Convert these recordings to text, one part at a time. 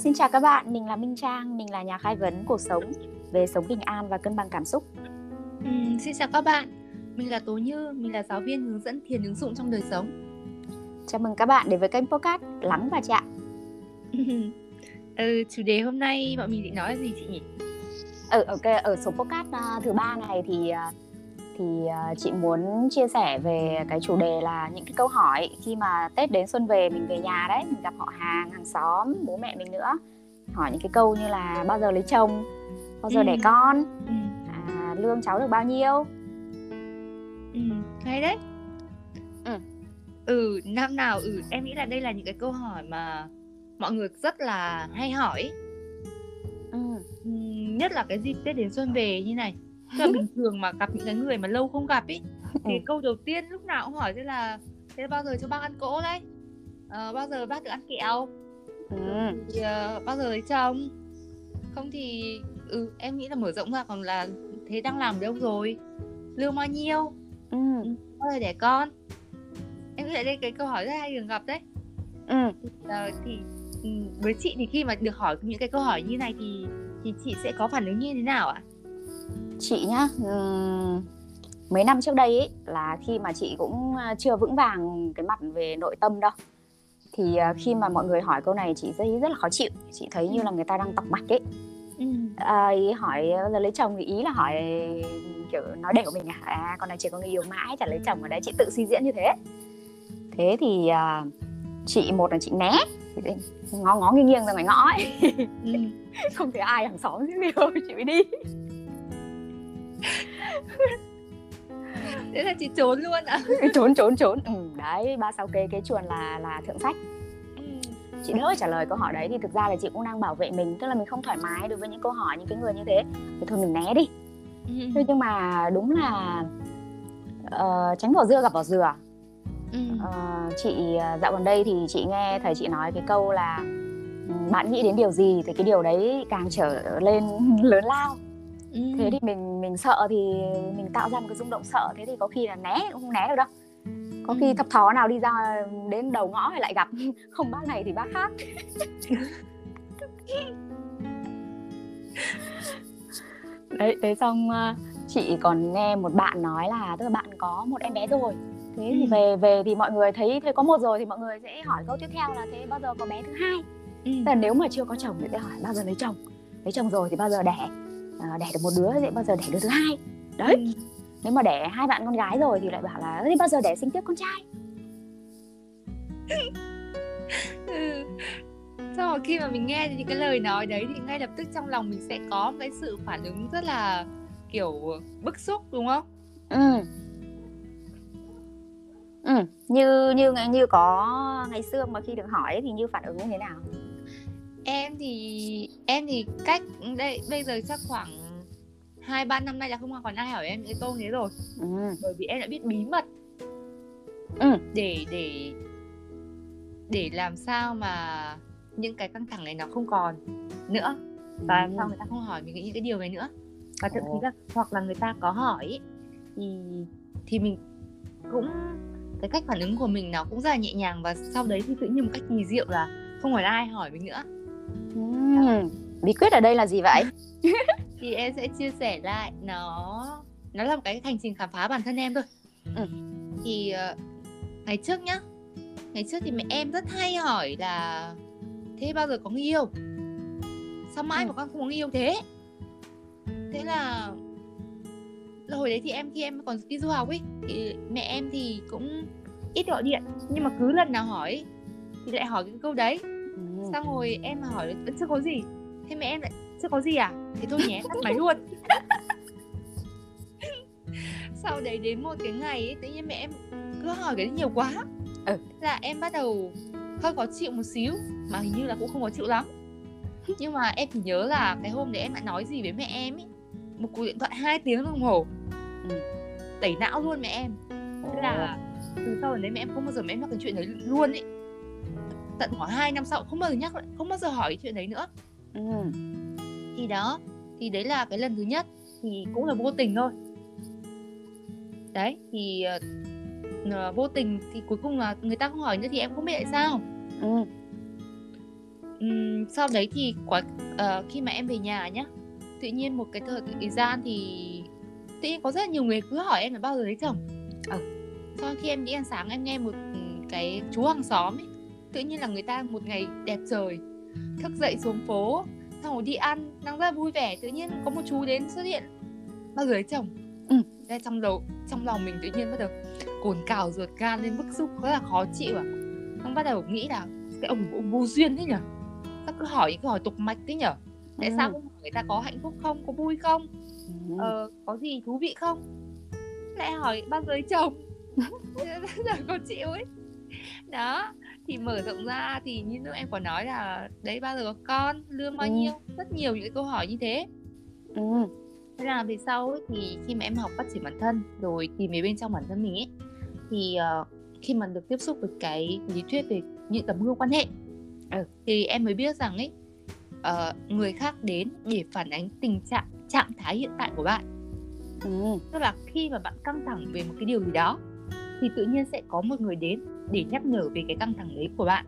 xin chào các bạn, mình là Minh Trang, mình là nhà khai vấn cuộc sống về sống bình an và cân bằng cảm xúc. Ừ, xin chào các bạn, mình là Tố Như, mình là giáo viên hướng dẫn thiền ứng dụng trong đời sống. Chào mừng các bạn đến với kênh podcast Lắng và Chạm. ừ, chủ đề hôm nay bọn mình định nói gì chị nhỉ? Ở ok ở số podcast uh, thứ ba này thì uh, thì uh, chị muốn chia sẻ về cái chủ đề là những cái câu hỏi khi mà Tết đến xuân về mình về nhà đấy, mình gặp họ hàng, hàng xóm, bố mẹ mình nữa. Hỏi những cái câu như là bao giờ lấy chồng, bao giờ ừ. đẻ con, ừ. à, lương cháu được bao nhiêu. Ừ, hay đấy. Ừ. Ừ, năm nào ừ em nghĩ là đây là những cái câu hỏi mà mọi người rất là hay hỏi. Ừ. Nhất là cái dịp Tết đến xuân về như này là bình thường mà gặp những cái người mà lâu không gặp ý thì ừ. câu đầu tiên lúc nào cũng hỏi thế là thế bao giờ cho bác ăn cỗ đấy à, bao giờ bác được ăn kẹo ừ. thì uh, bao giờ lấy chồng không thì ừ em nghĩ là mở rộng ra còn là thế đang làm đâu rồi lương bao nhiêu ừ. ừ. bao giờ đẻ con em nghĩ đây cái câu hỏi rất hay thường gặp đấy ừ. uh, thì ừ, với chị thì khi mà được hỏi những cái câu hỏi như này thì thì chị sẽ có phản ứng như thế nào ạ? À? Chị nhá mấy năm trước đây ấy, là khi mà chị cũng à, chưa vững vàng cái mặt về nội tâm đâu. Thì à, khi mà mọi người hỏi câu này chị thấy rất là khó chịu. Chị thấy như là người ta đang tọc mạch ấy ừ. à, ý hỏi giờ lấy chồng thì ý là hỏi kiểu nói đều mình à, à con này chỉ có người yêu mãi chả lấy chồng ở đấy chị tự suy diễn như thế. Thế thì uh, chị một là chị né. Ngó ngó nghiêng nghiêng ra ngoài ngõ ấy. Ừ. không thấy ai hàng xóm gì đâu chị mới đi thế là chị trốn luôn ạ. À? trốn trốn trốn. Ừ, đấy ba sáu kê cái chuồn là là thượng sách. Ừ. chị đỡ trả lời câu hỏi đấy thì thực ra là chị cũng đang bảo vệ mình tức là mình không thoải mái đối với những câu hỏi những cái người như thế. Thì thôi mình né đi. Ừ. thế nhưng mà đúng là uh, tránh vỏ dưa gặp vỏ dừa. Uh, chị ờ, dạo gần đây thì chị nghe thầy chị nói cái câu là bạn nghĩ đến điều gì thì cái điều đấy càng trở lên lớn lao ừ. thế thì mình mình sợ thì mình tạo ra một cái rung động sợ thế thì có khi là né cũng không né được đâu. Có khi thập thó nào đi ra đến đầu ngõ lại gặp không bác này thì bác khác. Đấy thế xong ờ, chị còn nghe một bạn nói là tức là bạn có một em bé rồi. Thế thì ừ. về về thì mọi người thấy thấy có một rồi thì mọi người sẽ hỏi câu tiếp theo là thế bao giờ có bé thứ hai? Ừ. là nếu mà chưa có chồng thì sẽ hỏi bao giờ lấy chồng? Lấy chồng rồi thì bao giờ đẻ à, đẻ được một đứa thì bao giờ đẻ đứa thứ hai đấy ừ. nếu mà đẻ hai bạn con gái rồi thì lại bảo là thế bao giờ đẻ sinh tiếp con trai ừ. Sau khi mà mình nghe những cái lời nói đấy thì ngay lập tức trong lòng mình sẽ có cái sự phản ứng rất là kiểu bức xúc đúng không? Ừ. Ừ, như như như có ngày xưa mà khi được hỏi thì như phản ứng như thế nào? em thì em thì cách đây bây giờ chắc khoảng hai ba năm nay là không còn ai hỏi em cái câu thế rồi. Ừ. bởi vì em đã biết bí mật. Ừ. để để để làm sao mà những cái căng thẳng này nó không còn nữa. Và ừ. sao người ta không hỏi mình những cái điều này nữa. Và thậm chí là hoặc là người ta có hỏi thì thì mình cũng cái cách phản ứng của mình nó cũng rất là nhẹ nhàng. Và sau đấy thì tự nhiên một cách kỳ diệu là không phải ai hỏi mình nữa. Uhm, bí quyết ở đây là gì vậy? Thì em sẽ chia sẻ lại. Nó nó là một cái hành trình khám phá bản thân em thôi. Ừ. thì uh, ngày trước nhá. Ngày trước thì mẹ em rất hay hỏi là thế bao giờ có người yêu? Sao mãi ừ. mà con không có người yêu thế? Thế là hồi đấy thì em khi em còn đi du học ấy thì mẹ em thì cũng ít gọi điện. Nhưng mà cứ lần nào hỏi thì lại hỏi cái câu đấy. Xong rồi em hỏi chưa có gì thế mẹ em lại chưa có gì à? Thế thôi nhé tắt máy luôn. Sau đấy đến một cái ngày ấy, tự nhiên mẹ em cứ hỏi cái nhiều quá. Ừ. là em bắt đầu hơi khó chịu một xíu mà hình như là cũng không có chịu lắm. Nhưng mà em chỉ nhớ là cái hôm đấy em đã nói gì với mẹ em ấy. Một cuộc điện thoại hai tiếng đồng hồ. Ừ. tẩy não luôn mẹ em. Thế là từ sau đấy mẹ em không bao giờ mẹ em nhắc cái chuyện đấy luôn ấy. Tận khoảng 2 năm sau không bao giờ nhắc lại không bao giờ hỏi chuyện đấy nữa ừ. thì đó thì đấy là cái lần thứ nhất thì cũng là vô tình thôi. Đấy thì uh, vô tình thì cuối cùng là người ta không hỏi nữa thì em không biết tại sao? Ừ. um, sau đấy thì quá uh, khi mà em về nhà nhá tự nhiên một cái thời gian thì tự nhiên có rất là nhiều người cứ hỏi em là bao giờ lấy chồng? Ờ sau khi em đi ăn sáng em nghe một cái chú hàng xóm ấy tự nhiên là người ta một ngày đẹp trời thức dậy xuống phố xong rồi đi ăn đang rất là vui vẻ tự nhiên có một chú đến xuất hiện bao giờ lấy chồng. Ừ. Đây, trong đầu trong lòng mình tự nhiên bắt đầu cồn cào ruột gan lên bức xúc rất là khó chịu à. Xong bắt đầu nghĩ là cái ông ông vô duyên thế nhở sao cứ hỏi những câu hỏi tục mạch thế nhở tại ừ. sao không người ta có hạnh phúc không có vui không? Ừ. ờ, có gì thú vị không? Lại hỏi bao giờ lấy chồng rất là khó chịu ấy. Đó thì mở rộng ra thì như lúc em có nói là đấy bao giờ có con lương bao ừ. nhiêu rất nhiều những cái câu hỏi như thế ừ. thế là về sau ấy, thì khi mà em học phát triển bản thân rồi tìm về bên trong bản thân mình ấy thì uh, khi mà được tiếp xúc với cái lý thuyết về những tấm gương quan hệ ừ. thì em mới biết rằng ấy uh, người khác đến để phản ánh tình trạng trạng thái hiện tại của bạn ừ. tức là khi mà bạn căng thẳng về một cái điều gì đó thì tự nhiên sẽ có một người đến để nhắc nhở về cái căng thẳng đấy của bạn.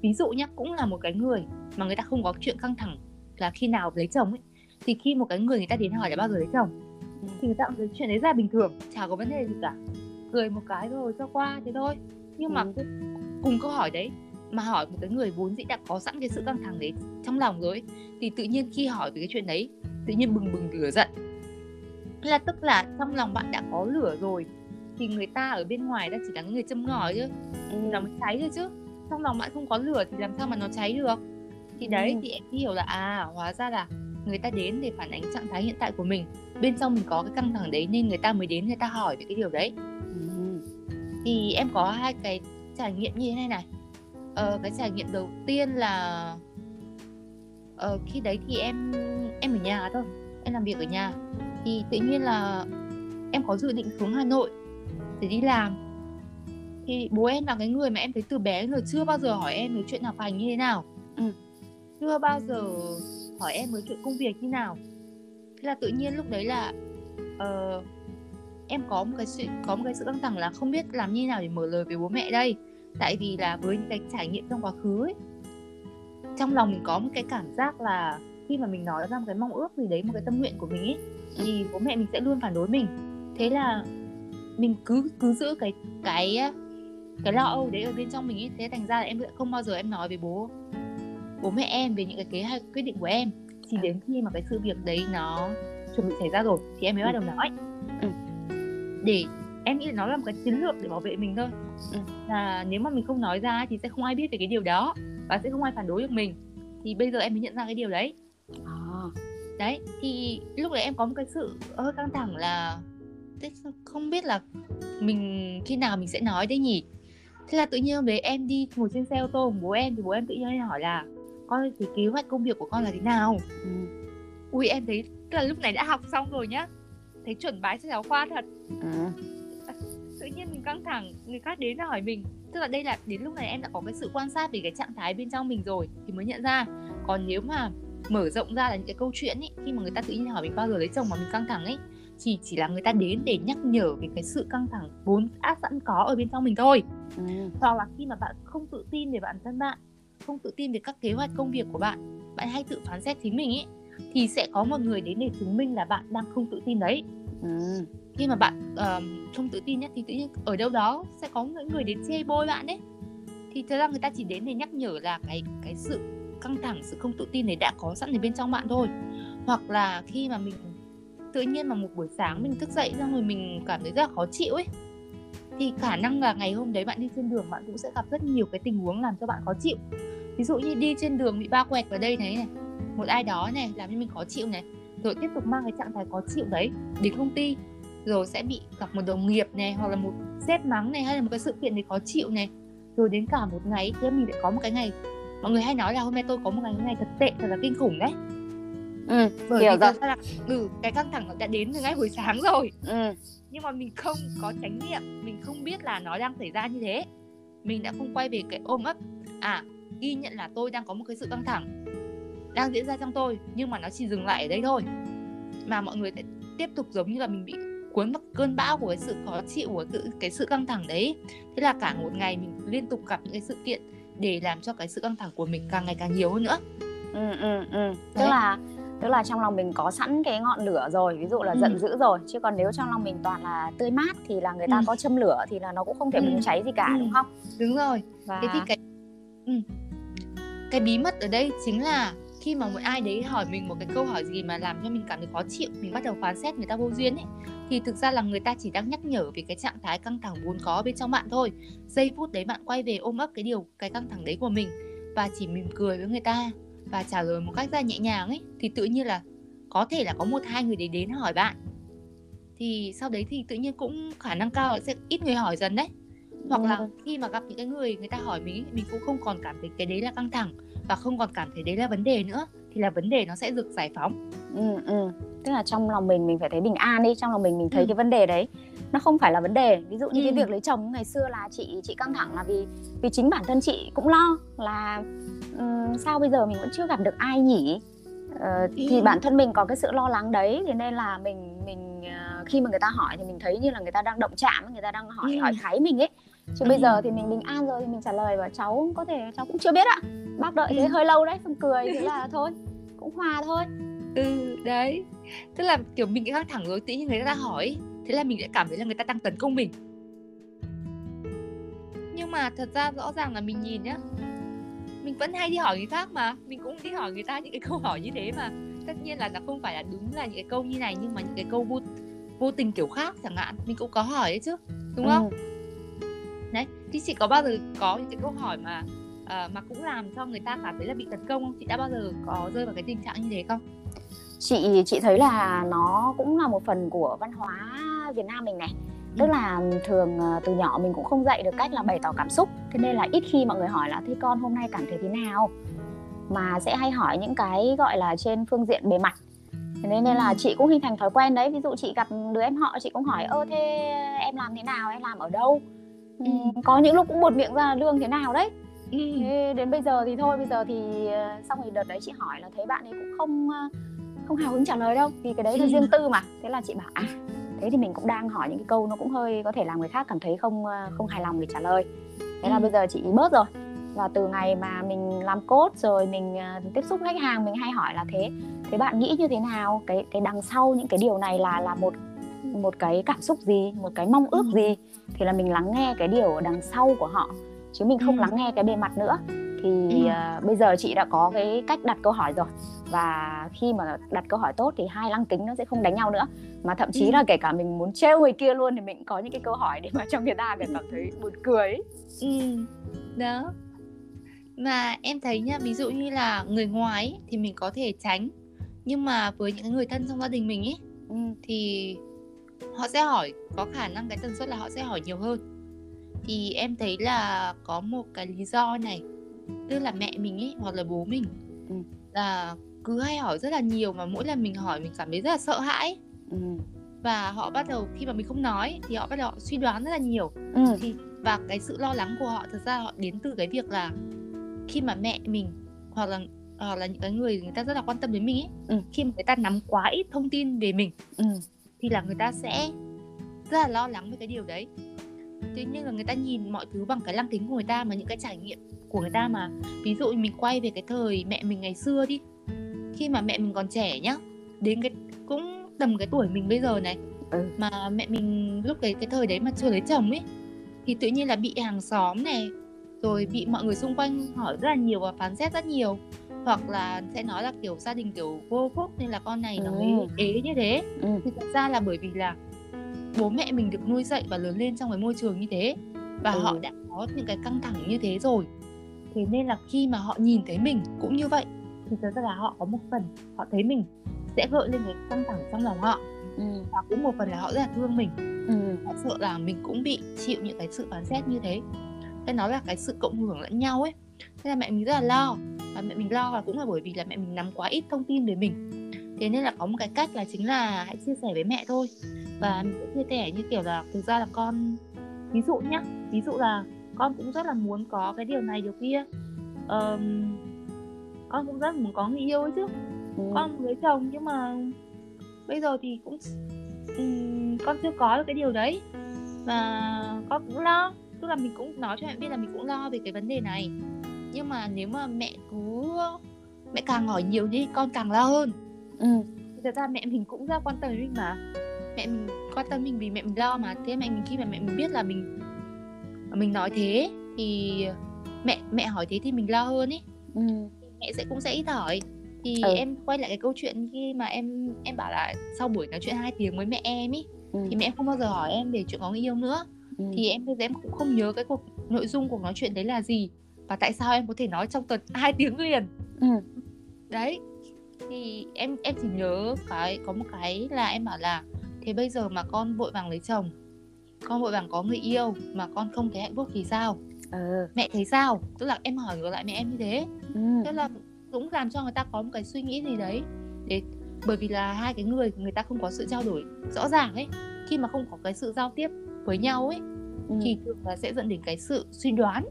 Ví dụ nhé cũng là một cái người mà người ta không có chuyện căng thẳng là khi nào lấy chồng ấy thì khi một cái người người ta đến hỏi là bao giờ lấy chồng thì người ta cũng chuyện đấy ra bình thường chả có vấn đề gì cả. Cười một cái rồi cho qua thế thôi. Nhưng mà ừ. cùng câu hỏi đấy mà hỏi một cái người vốn dĩ đã có sẵn cái sự căng thẳng đấy trong lòng rồi thì tự nhiên khi hỏi về cái chuyện đấy tự nhiên bừng bừng lửa giận. Là tức là trong lòng bạn đã có lửa rồi thì người ta ở bên ngoài đã chỉ là người châm ngòi chứ ừ. nó mới cháy thôi chứ. Trong lòng bạn không có lửa thì làm sao mà nó cháy được? Thì đấy ừ. thì em hiểu là à hóa ra là người ta đến để phản ánh trạng thái hiện tại của mình. Bên trong mình có cái căng thẳng đấy nên người ta mới đến người ta hỏi về cái điều đấy. Ừ. thì em có hai cái trải nghiệm như thế này này. Ờ, cái trải nghiệm đầu tiên là ờ, khi đấy thì em em ở nhà thôi em làm việc ở nhà. Thì tự nhiên là em có dự định xuống Hà Nội để đi làm. Thì bố em là cái người mà em thấy từ bé rồi chưa bao giờ hỏi em về chuyện học hành như thế nào. Ừ. chưa bao giờ hỏi em về chuyện công việc như nào. Thế là tự nhiên lúc đấy là uh, em có một cái sự có một cái sự căng thẳng là không biết làm như nào để mở lời với bố mẹ đây. Tại vì là với những cái trải nghiệm trong quá khứ ấy trong lòng mình có một cái cảm giác là khi mà mình nói ra một cái mong ước gì đấy một cái tâm nguyện của mình ấy thì bố mẹ mình sẽ luôn phản đối mình. Thế là mình cứ cứ giữ cái cái cái lo âu đấy ở bên trong mình ấy. Thế thành ra là em sẽ không bao giờ em nói với bố bố mẹ em về những cái kế hoạch quyết định của em. Chỉ đến khi mà cái sự việc đấy nó chuẩn bị xảy ra rồi thì em mới bắt đầu nói. Ừ. để em nghĩ là nó là một cái chiến lược để bảo vệ mình thôi. Ừ. là nếu mà mình không nói ra thì sẽ không ai biết về cái điều đó và sẽ không ai phản đối được mình. Thì bây giờ em mới nhận ra cái điều đấy. À. đấy thì lúc đấy em có một cái sự hơi căng thẳng là không biết là mình khi nào mình sẽ nói đấy nhỉ? Thế là tự nhiên hôm đấy em đi ngồi trên xe ô tô của bố em thì bố em tự nhiên hỏi là con thì kế hoạch công việc của con là thế nào? Ừ. ui em thấy là lúc này đã học xong rồi nhá. Thấy chuẩn bái sách giáo khoa thật. Ừ. tự nhiên mình căng thẳng người khác đến là hỏi mình. Tức là đây là đến lúc này em đã có cái sự quan sát về cái trạng thái bên trong mình rồi thì mới nhận ra. Còn nếu mà mở rộng ra là những cái câu chuyện ấy khi mà người ta tự nhiên hỏi mình bao giờ lấy chồng mà mình căng thẳng ấy chỉ chỉ là người ta đến để nhắc nhở về cái sự căng thẳng vốn đã sẵn có ở bên trong mình thôi ừ. hoặc là khi mà bạn không tự tin về bản thân bạn không tự tin về các kế hoạch công việc của bạn bạn hay tự phán xét chính mình ấy thì sẽ có một người đến để chứng minh là bạn đang không tự tin đấy ừ. khi mà bạn uh, không tự tin nhất thì tự nhiên ở đâu đó sẽ có những người đến chê bôi bạn đấy thì thật ra người ta chỉ đến để nhắc nhở là cái cái sự căng thẳng sự không tự tin này đã có sẵn ở bên trong bạn thôi hoặc là khi mà mình tự nhiên mà một buổi sáng mình thức dậy ra rồi mình cảm thấy rất là khó chịu ấy. Thì khả năng là ngày hôm đấy bạn đi trên đường bạn cũng sẽ gặp rất nhiều cái tình huống làm cho bạn khó chịu. Ví dụ như đi trên đường bị ba quẹt vào đây này, này một ai đó này làm cho mình khó chịu này rồi tiếp tục mang cái trạng thái khó chịu đấy đến công ty rồi sẽ bị gặp một đồng nghiệp này hoặc là một sếp mắng này hay là một cái sự kiện gì khó chịu này. Rồi đến cả một ngày thì mình lại có một cái ngày mọi người hay nói là hôm nay tôi có một ngày ngày thật tệ thật là kinh khủng đấy ừ, bởi hiểu vì rồi. là ừ, cái căng thẳng nó đã đến từ ngay buổi sáng rồi. Ừ. nhưng mà mình không có tránh niệm mình không biết là nó đang xảy ra như thế. Mình đã không quay về cái ôm ấp à ghi nhận là tôi đang có một cái sự căng thẳng đang diễn ra trong tôi nhưng mà nó chỉ dừng lại ở đây thôi. Mà mọi người sẽ tiếp tục giống như là mình bị cuốn vào cơn bão của cái sự khó chịu của cái sự căng thẳng đấy. Thế là cả một ngày mình liên tục gặp những cái sự kiện để làm cho cái sự căng thẳng của mình càng ngày càng nhiều hơn nữa. Ừ ừ ừ. Tức là tức là trong lòng mình có sẵn cái ngọn lửa rồi ví dụ là ừ. giận dữ rồi chứ còn nếu trong lòng mình toàn là tươi mát thì là người ta ừ. có châm lửa thì là nó cũng không thể ừ. bùng cháy gì cả ừ. đúng không đúng rồi và... thế thì cái ừ. cái bí mật ở đây chính là khi mà một ai đấy hỏi mình một cái câu hỏi gì mà làm cho mình cảm thấy khó chịu mình bắt đầu phán xét người ta vô duyên ấy thì thực ra là người ta chỉ đang nhắc nhở về cái trạng thái căng thẳng vốn có bên trong bạn thôi giây phút đấy bạn quay về ôm ấp cái điều cái căng thẳng đấy của mình và chỉ mỉm cười với người ta và trả lời một cách ra nhẹ nhàng ấy thì tự nhiên là có thể là có một hai người đấy đến hỏi bạn. Thì sau đấy thì tự nhiên cũng khả năng cao là sẽ ít người hỏi dần đấy. Hoặc là khi mà gặp những cái người người ta hỏi mình mình cũng không còn cảm thấy cái đấy là căng thẳng và không còn cảm thấy đấy là vấn đề nữa thì là vấn đề nó sẽ được giải phóng. Ừ ừ. Tức là trong lòng mình mình phải thấy bình an đi trong lòng mình mình thấy ừ. cái vấn đề đấy nó không phải là vấn đề. Ví dụ như ừ. cái việc lấy chồng ngày xưa là chị chị căng thẳng là vì vì chính bản thân chị cũng lo là um, sao bây giờ mình vẫn chưa gặp được ai nhỉ? Uh, thì bản thân mình có cái sự lo lắng đấy. Thế nên là mình mình uh, khi mà người ta hỏi thì mình thấy như là người ta đang động chạm người ta đang hỏi ừ. hỏi kháy mình ấy. Chứ ừ. bây giờ thì mình bình an rồi thì mình trả lời và cháu có thể cháu cũng chưa biết ạ. Bác đợi thế hơi lâu đấy xong cười thế là thôi cũng hòa thôi. Ừ đấy. Tức là kiểu mình căng thẳng rồi tự nhiên người ta hỏi thế là mình lại cảm thấy là người ta đang tấn công mình. Nhưng mà thật ra rõ ràng là mình nhìn nhá mình vẫn hay đi hỏi người khác mà mình cũng đi hỏi người ta những cái câu hỏi như thế mà. Tất nhiên là nó không phải là đúng là những cái câu như này nhưng mà những cái câu vô vô tình kiểu khác chẳng hạn mình cũng có hỏi đấy chứ đúng không? Ừ. đấy thì chị có bao giờ có những cái câu hỏi mà uh, mà cũng làm cho người ta cảm thấy là bị tấn công không? Chị đã bao giờ có rơi vào cái tình trạng như thế không chị chị thấy là nó cũng là một phần của văn hóa Việt Nam mình này. Tức là thường ờ, từ nhỏ mình cũng không dạy được cách là bày tỏ cảm xúc. Thế nên là ít khi mọi người hỏi là thế con hôm nay cảm thấy thế nào? Mà sẽ hay hỏi những cái gọi là trên phương diện bề mặt. Thế nên, nên là chị cũng hình thành thói quen đấy. Ví dụ chị gặp đứa em họ chị cũng hỏi ơ thế em làm thế nào? Em làm ở đâu? Ừ. có những lúc cũng buột miệng ra lương thế nào đấy? Ừ. thế đến bây giờ thì thôi bây giờ thì ờ, xong rồi đợt đấy chị hỏi là thấy bạn ấy cũng không ờ, không hào hứng trả lời đâu vì cái đấy là riêng tư mà. Thế là chị bảo à thế thì mình cũng đang hỏi những cái câu nó cũng hơi có thể làm người khác cảm thấy không ờ, không hài lòng để trả lời. Thế là ừ. bây giờ chị bớt rồi. Và từ ngày mà mình làm cốt rồi mình uh, tiếp xúc khách hàng mình hay hỏi là thế thế bạn nghĩ như thế nào? Cái cái đằng sau những cái điều này là là một một cái cảm xúc gì? Một cái mong ước ừ. gì? Thì là mình lắng nghe cái điều đằng sau của họ chứ mình không ừ. lắng nghe cái bề mặt nữa thì ừ. uh, bây giờ chị đã có cái cách đặt câu hỏi rồi. Và khi mà đặt câu hỏi tốt thì hai lăng kính nó sẽ không đánh nhau nữa. Mà thậm chí ừ. là kể cả mình muốn trêu người kia luôn thì mình có những cái câu hỏi để mà cho người ta cảm thấy buồn cười. Ừ. Đó. Mà em thấy nha ví dụ như là người ngoài thì mình có thể tránh. Nhưng mà với những người thân trong gia đình mình ấy ừ. thì họ sẽ hỏi có khả năng cái tần suất là họ sẽ hỏi nhiều hơn. Thì em thấy là có một cái lý do này tức là mẹ mình ấy hoặc là bố mình ừ. là cứ hay hỏi rất là nhiều mà mỗi lần mình hỏi mình cảm thấy rất là sợ hãi ừ. và họ bắt đầu khi mà mình không nói thì họ bắt đầu suy đoán rất là nhiều ừ. thì và cái sự lo lắng của họ thực ra họ đến từ cái việc là khi mà mẹ mình hoặc là hoặc là những cái người người ta rất là quan tâm đến mình ấy ừ. khi mà người ta nắm quá ít thông tin về mình ừ. thì là người ta sẽ rất là lo lắng về cái điều đấy thế nhưng là người ta nhìn mọi thứ bằng cái lăng kính của người ta mà những cái trải nghiệm của người ta mà ví dụ mình quay về cái thời mẹ mình ngày xưa đi khi mà mẹ mình còn trẻ nhá đến cái cũng tầm cái tuổi mình bây giờ này ừ. mà mẹ mình lúc cái cái thời đấy mà chưa lấy chồng ấy thì tự nhiên là bị hàng xóm này rồi bị mọi người xung quanh hỏi rất là nhiều và phán xét rất nhiều hoặc là sẽ nói là kiểu gia đình kiểu vô phúc nên là con này nó mới ừ. ế như thế ừ. thì thật ra là bởi vì là bố mẹ mình được nuôi dạy và lớn lên trong cái môi trường như thế. Và ừ. họ đã có những cái căng thẳng như thế rồi. Thế nên là khi mà họ nhìn thấy mình cũng như vậy thì thật ra là họ có một phần họ thấy mình sẽ gợi lên cái căng thẳng trong lòng họ. Ừ. và cũng một phần là họ rất là thương mình. Ừ. họ sợ là mình cũng bị chịu những cái sự phán xét như thế. Nên nó là cái sự cộng hưởng lẫn nhau ấy. Thế là mẹ mình rất là lo. Và mẹ mình lo là cũng là bởi vì là mẹ mình nắm quá ít thông tin về mình thế nên là có một cái cách là chính là hãy chia sẻ với mẹ thôi. Và mình sẽ chia sẻ như kiểu là thực ra là con ví dụ nhá ví dụ là con cũng rất là muốn có cái điều này điều kia. Um, con cũng rất muốn có người yêu ấy chứ. Ừ. con lấy chồng nhưng mà bây giờ thì cũng um, con chưa có được cái điều đấy. Và con cũng lo tức là mình cũng nói cho mẹ biết là mình cũng lo về cái vấn đề này. Nhưng mà nếu mà mẹ cứ mẹ càng hỏi nhiều đi con càng lo hơn ừ. thật ra mẹ mình cũng ra quan tâm đến mình mà mẹ mình quan tâm mình vì mẹ mình lo mà thế mẹ mình khi mà mẹ mình biết là mình mình nói thế thì mẹ mẹ hỏi thế thì mình lo hơn ấy ừ. mẹ sẽ cũng sẽ ít hỏi thì ừ. em quay lại cái câu chuyện khi mà em em bảo là sau buổi nói chuyện hai tiếng với mẹ em ý ừ. thì mẹ em không bao giờ hỏi em về chuyện có người yêu nữa ừ. thì em bây giờ em cũng không nhớ cái cuộc nội dung cuộc nói chuyện đấy là gì và tại sao em có thể nói trong tuần hai tiếng liền ừ. đấy thì em em chỉ nhớ cái có một cái là em bảo là thế bây giờ mà con vội vàng lấy chồng con vội vàng có người yêu mà con không thấy hạnh phúc thì sao ừ. mẹ thấy sao tức là em hỏi ngược lại mẹ em như thế ừ. thế là cũng làm cho người ta có một cái suy nghĩ gì đấy để bởi vì là hai cái người người ta không có sự trao đổi rõ ràng ấy khi mà không có cái sự giao tiếp với nhau ấy ừ. thì thường là sẽ dẫn đến cái sự suy đoán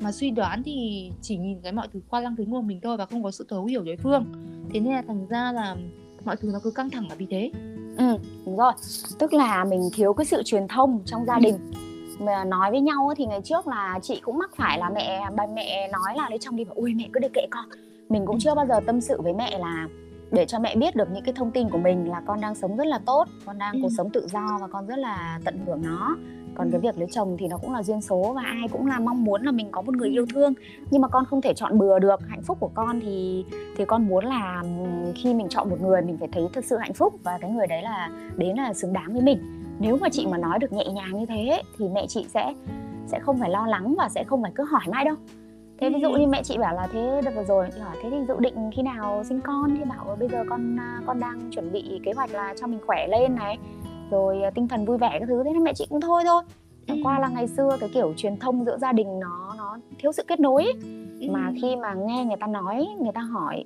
mà suy đoán thì chỉ nhìn cái mọi thứ qua lăng kính của mình thôi và không có sự thấu hiểu đối phương thế nên là thành ra là mọi thứ nó cứ căng thẳng là vì thế. Ừ đúng rồi. Tức là mình thiếu cái sự truyền thông trong gia đình. Mà nói với nhau thì ngày trước là chị cũng mắc phải là mẹ bà mẹ nói là lấy chồng đi và ui mẹ cứ để kệ con. Mình cũng chưa bao giờ tâm sự với mẹ là để cho mẹ biết được những cái thông tin của mình là con đang sống rất là tốt con đang ừ. cuộc sống tự do và con rất là tận hưởng nó còn cái việc lấy chồng thì nó cũng là duyên số và ai cũng là mong muốn là mình có một người yêu thương. Nhưng mà con không thể chọn bừa được hạnh phúc của con thì thì con muốn là khi mình chọn một người mình phải thấy thực sự hạnh phúc và cái người đấy là đến là xứng đáng với mình. Nếu mà chị mà nói được nhẹ nhàng như thế thì mẹ chị sẽ sẽ không phải lo lắng và sẽ không phải cứ hỏi mãi đâu. Thế ví dụ như mẹ chị bảo là thế vừa rồi thì hỏi thế thì dự định khi nào sinh con? Thì bảo bây giờ con à, con đang chuẩn bị kế hoạch là cho mình khỏe lên này rồi à, tinh thần vui vẻ các thứ thế nên mẹ chị cũng thôi thôi. Chẳng qua là ngày xưa cái kiểu truyền thông giữa gia đình nó nó thiếu sự kết nối ấy. mà khi mà nghe người ta nói người ta hỏi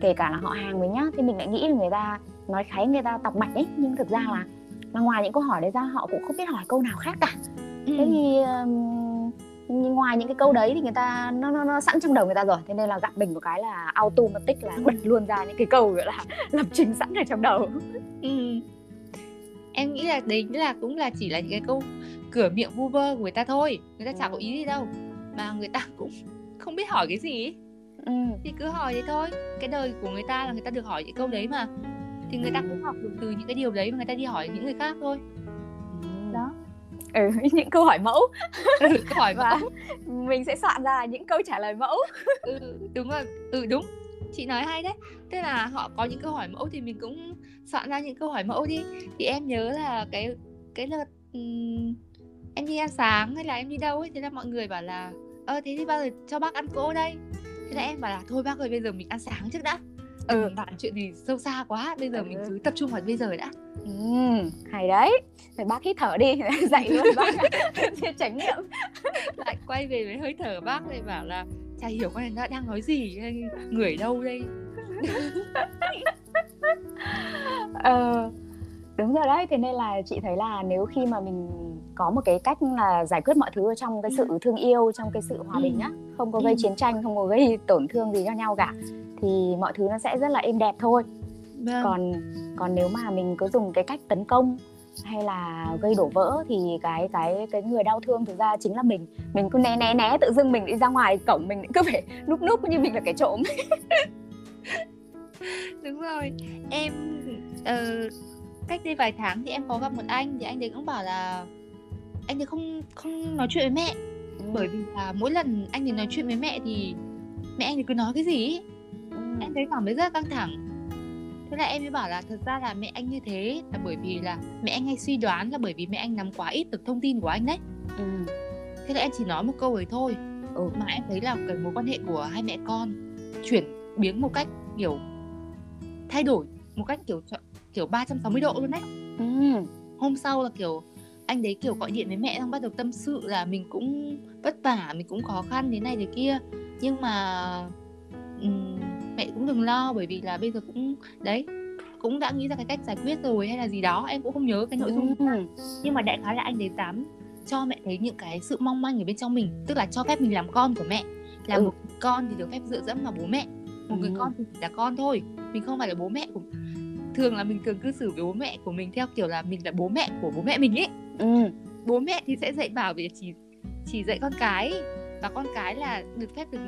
kể cả là họ hàng mình nhá thì mình lại nghĩ là người ta nói kháy người ta tọc mạch ấy. Nhưng thực ra là là ngoài những câu hỏi đấy ra họ cũng không biết hỏi câu nào khác cả. Thế thì um, ngoài những cái câu đấy thì người ta nó, nó nó sẵn trong đầu người ta rồi. Thế nên là gặp mình một cái là automatic là bật luôn ra những cái câu gọi là lập trình sẵn ở trong đầu. Ừ. em nghĩ là đấy là cũng là chỉ là những cái câu cửa miệng vu vơ của người ta thôi người ta chẳng có ý gì đâu. Mà người ta cũng không biết hỏi cái gì. Ừ. thì cứ hỏi thế thôi. Cái đời của người ta là người ta được hỏi những câu đấy mà. Thì người ta cũng học được từ những cái điều đấy mà người ta đi hỏi những người khác thôi. Ừ. đó. Ừ, những câu hỏi mẫu. Ừ, câu hỏi và mình sẽ soạn ra những câu trả lời mẫu. Ừ, đúng rồi. Ừ đúng chị nói hay đấy. Tức là họ có những câu hỏi mẫu thì mình cũng soạn ra những câu hỏi mẫu đi. Thì em nhớ là cái cái lượt um, em đi ăn sáng hay là em đi đâu ấy thế là mọi người bảo là ơ thế thì bao giờ cho bác ăn cỗ đây? Thế là em bảo là thôi bác ơi bây giờ mình ăn sáng trước đã. Ừ. bạn chuyện gì sâu xa quá bây giờ ừ. mình cứ tập trung vào bây giờ đã. Ừ, hay đấy. Phải bác hít thở đi dạy luôn bác. Trải nghiệm. Lại quay về với hơi thở bác lại bảo là chả hiểu con này nó đang nói gì người đâu đây ờ đúng rồi đấy thế nên là chị thấy là nếu khi mà mình có một cái cách là giải quyết mọi thứ trong cái sự ừ. thương yêu trong cái sự hòa bình á không có gây chiến tranh không có gây tổn thương gì cho nhau cả thì mọi thứ nó sẽ rất là êm đẹp thôi vâng. còn còn nếu mà mình cứ dùng cái cách tấn công hay là gây đổ vỡ thì cái cái cái người đau thương thực ra chính là mình mình cứ né né né tự dưng mình đi ra ngoài cổng mình cứ phải núp núp như mình là cái trộm đúng rồi em uh, cách đây vài tháng thì em có gặp một anh thì anh đấy cũng bảo là anh ấy không không nói chuyện với mẹ ừ. bởi vì là mỗi lần anh ấy nói chuyện với mẹ thì mẹ anh ấy cứ nói cái gì ấy. Ừ. em thấy cảm thấy rất là căng thẳng thế là em mới bảo là thật ra là mẹ anh như thế là bởi vì là mẹ anh hay suy đoán là bởi vì mẹ anh nắm quá ít được thông tin của anh đấy ừ. thế là em chỉ nói một câu ấy thôi ừ. mà em thấy là cái mối quan hệ của hai mẹ con chuyển biến một cách kiểu thay đổi một cách kiểu kiểu 360 độ luôn đấy ừ. hôm sau là kiểu anh đấy kiểu gọi điện với mẹ xong bắt đầu tâm sự là mình cũng vất vả mình cũng khó khăn thế này thế kia nhưng mà um, mẹ cũng đừng lo bởi vì là bây giờ cũng đấy cũng đã nghĩ ra cái cách giải quyết rồi hay là gì đó em cũng không nhớ cái nội dung ừ. nhưng mà đại khái là anh đấy dám cho mẹ thấy những cái sự mong manh ở bên trong mình tức là cho phép mình làm con của mẹ là ừ. một con thì được phép dựa dẫm vào bố mẹ một ừ. người con thì chỉ là con thôi mình không phải là bố mẹ của thường là mình thường cư xử với bố mẹ của mình theo kiểu là mình là bố mẹ của bố mẹ mình ấy ừ. bố mẹ thì sẽ dạy bảo về chỉ chỉ dạy con cái và con cái là được phép được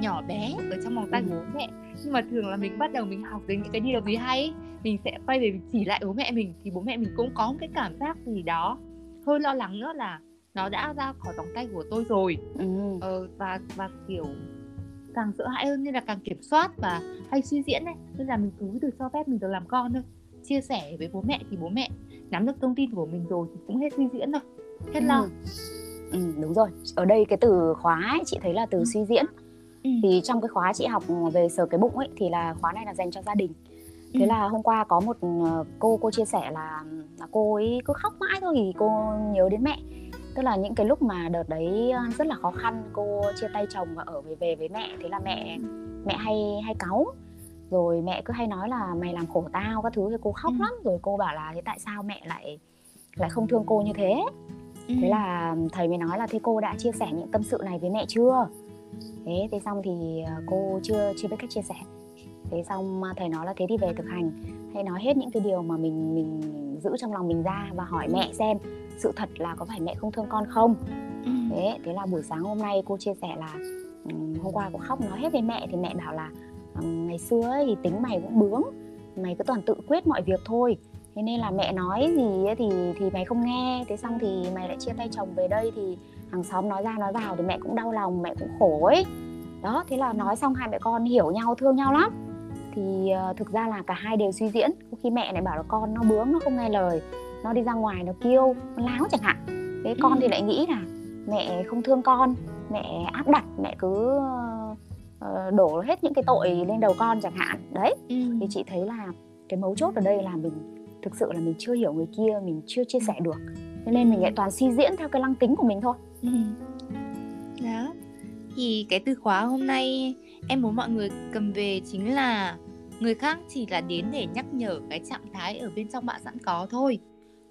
nhỏ bé ở trong vòng tay của bố mẹ. Nhưng mà thường là mình bắt đầu mình học đến những cái điều gì hay mình sẽ quay về chỉ lại bố mẹ mình thì bố mẹ mình cũng có một cái cảm giác gì đó hơi lo lắng nữa là nó đã ra khỏi vòng tay của tôi rồi. Ừ. ờ, và và kiểu càng sợ hãi hơn nên là càng kiểm soát và hay suy diễn này nên là mình cứ được cho phép mình được làm con thôi. Chia sẻ với bố mẹ thì bố mẹ nắm được thông tin của mình rồi thì cũng hết suy diễn thôi. Hết ừ. lo. Ừ, đúng rồi. Ở đây cái từ khóa ấy, chị thấy là từ ừ. suy diễn ừ. thì trong cái khóa chị học về sờ cái bụng ấy thì là khóa này là dành cho gia đình thế ừ. là hôm qua có một ờ, cô cô chia sẻ là, là cô ấy cứ khóc mãi thôi thì cô nhớ đến mẹ tức là những cái lúc mà đợt đấy ờ, rất là khó khăn cô chia tay chồng và ở về về với mẹ thế là mẹ mẹ hay hay cáu rồi mẹ cứ hay nói là mày làm khổ tao các thứ thì cô khóc ừ. lắm rồi cô bảo là thế tại sao mẹ lại lại không thương cô như thế ừ. thế là thầy mới nói là thế cô đã chia sẻ những tâm sự này với mẹ chưa thế thế xong thì ờ, cô chưa chưa biết cách chia sẻ. Thế xong ờ, thầy nói là thế thì về thực hành. Hãy nói hết những cái điều mà mình mình giữ trong lòng mình ra và hỏi mẹ xem sự thật là có phải mẹ không thương con không? Ừ. thế thế là buổi sáng hôm nay cô chia sẻ là hôm qua cô khóc nói hết với mẹ thì mẹ bảo là ngày xưa ấy, thì tính mày cũng bướng mày cứ toàn tự quyết mọi việc thôi. Thế nên là mẹ nói gì ấy thì thì mày không nghe. Thế xong thì mày lại chia tay chồng về đây thì hàng xóm nói ra nói vào thì mẹ cũng đau lòng mẹ cũng khổ ấy. Đó thế là nói xong hai mẹ con hiểu nhau thương nhau lắm. Thì uh, thực ra là cả hai đều suy diễn. Có khi mẹ lại bảo là con nó bướng nó không nghe lời nó đi ra ngoài nó kêu nó láo chẳng hạn. Thế con ừ. thì lại nghĩ là mẹ không thương con mẹ áp đặt mẹ cứ uh, đổ hết những cái tội lên đầu con chẳng hạn. Đấy ừ. thì chị thấy là cái mấu chốt ở đây là mình thực sự là mình chưa hiểu người kia mình chưa chia sẻ được cho nên mình lại toàn suy diễn theo cái lăng tính của mình thôi ừ. đó thì cái từ khóa hôm nay em muốn mọi người cầm về chính là người khác chỉ là đến để nhắc nhở cái trạng thái ở bên trong bạn sẵn có thôi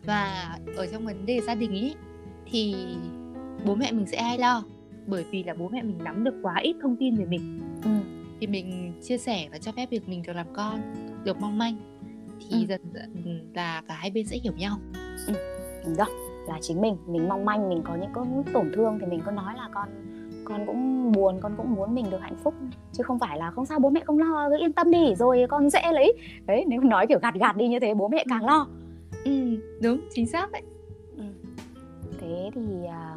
và ở trong vấn đề gia đình ý thì bố mẹ mình sẽ hay lo bởi vì là bố mẹ mình nắm được quá ít thông tin về mình ừ. thì mình chia sẻ và cho phép việc mình được làm con được mong manh thì ừ. dần dần là cả hai bên sẽ hiểu nhau ừ. đó là chính mình. Mình mong manh mình có những cái tổn thương thì mình có nói là con con cũng buồn con cũng muốn mình được hạnh phúc. Chứ không phải là không sao bố mẹ không lo cứ yên tâm đi rồi con sẽ lấy. Đấy nếu nói kiểu gạt gạt đi như thế bố mẹ càng lo. Ừ đúng chính xác đấy. Ừ. thế thì à,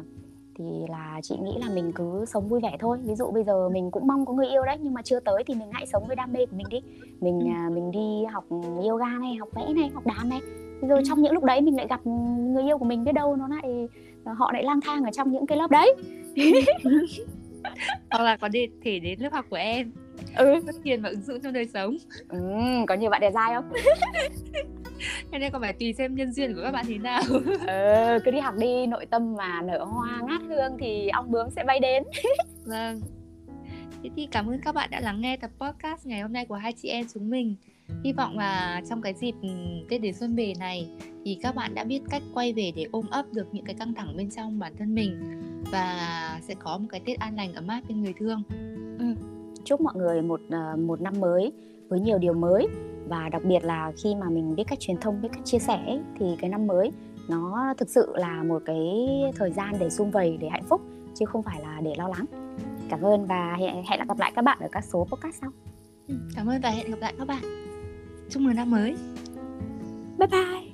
thì là chị nghĩ là mình cứ sống vui vẻ thôi. Ví dụ bây giờ mình cũng mong có người yêu đấy nhưng mà chưa tới thì mình hãy sống với đam mê của mình đi. Mình ừ. À, mình đi học yoga này học vẽ này học đàn này rồi ừ. trong những lúc đấy mình lại gặp người yêu của mình biết đâu nó lại họ lại lang thang ở trong những cái lớp đấy. Hoặc là có đi thể đến lớp học của em. Ừ. Phát triển và ứng dụng trong đời sống. Ừ, có nhiều bạn đẹp dai không? Cho nên còn phải tùy xem nhân duyên của các bạn thế nào. Ừ, cứ đi học đi nội tâm mà nở hoa ngát hương thì ong bướm sẽ bay đến. Vâng. Thế thì cảm ơn các bạn đã lắng nghe tập podcast ngày hôm nay của hai chị em chúng mình hy vọng là trong cái dịp ừ, tết đến xuân về này thì các bạn đã biết cách quay về để ôm ấp được những cái căng thẳng bên trong bản thân mình và sẽ có một cái tết an lành ấm áp bên người thương. Ừ. chúc mọi người một ờ, một năm mới với nhiều điều mới và đặc biệt là khi mà mình biết cách truyền thông biết cách chia sẻ thì cái năm mới nó thực sự là một cái thời gian để sum vầy để hạnh phúc chứ không phải là để lo lắng. Cảm ơn và hẹn, hẹn gặp lại các bạn ở các số podcast sau. Ừ, cảm ơn và hẹn gặp lại các bạn chúc mừng năm mới. Bye bye.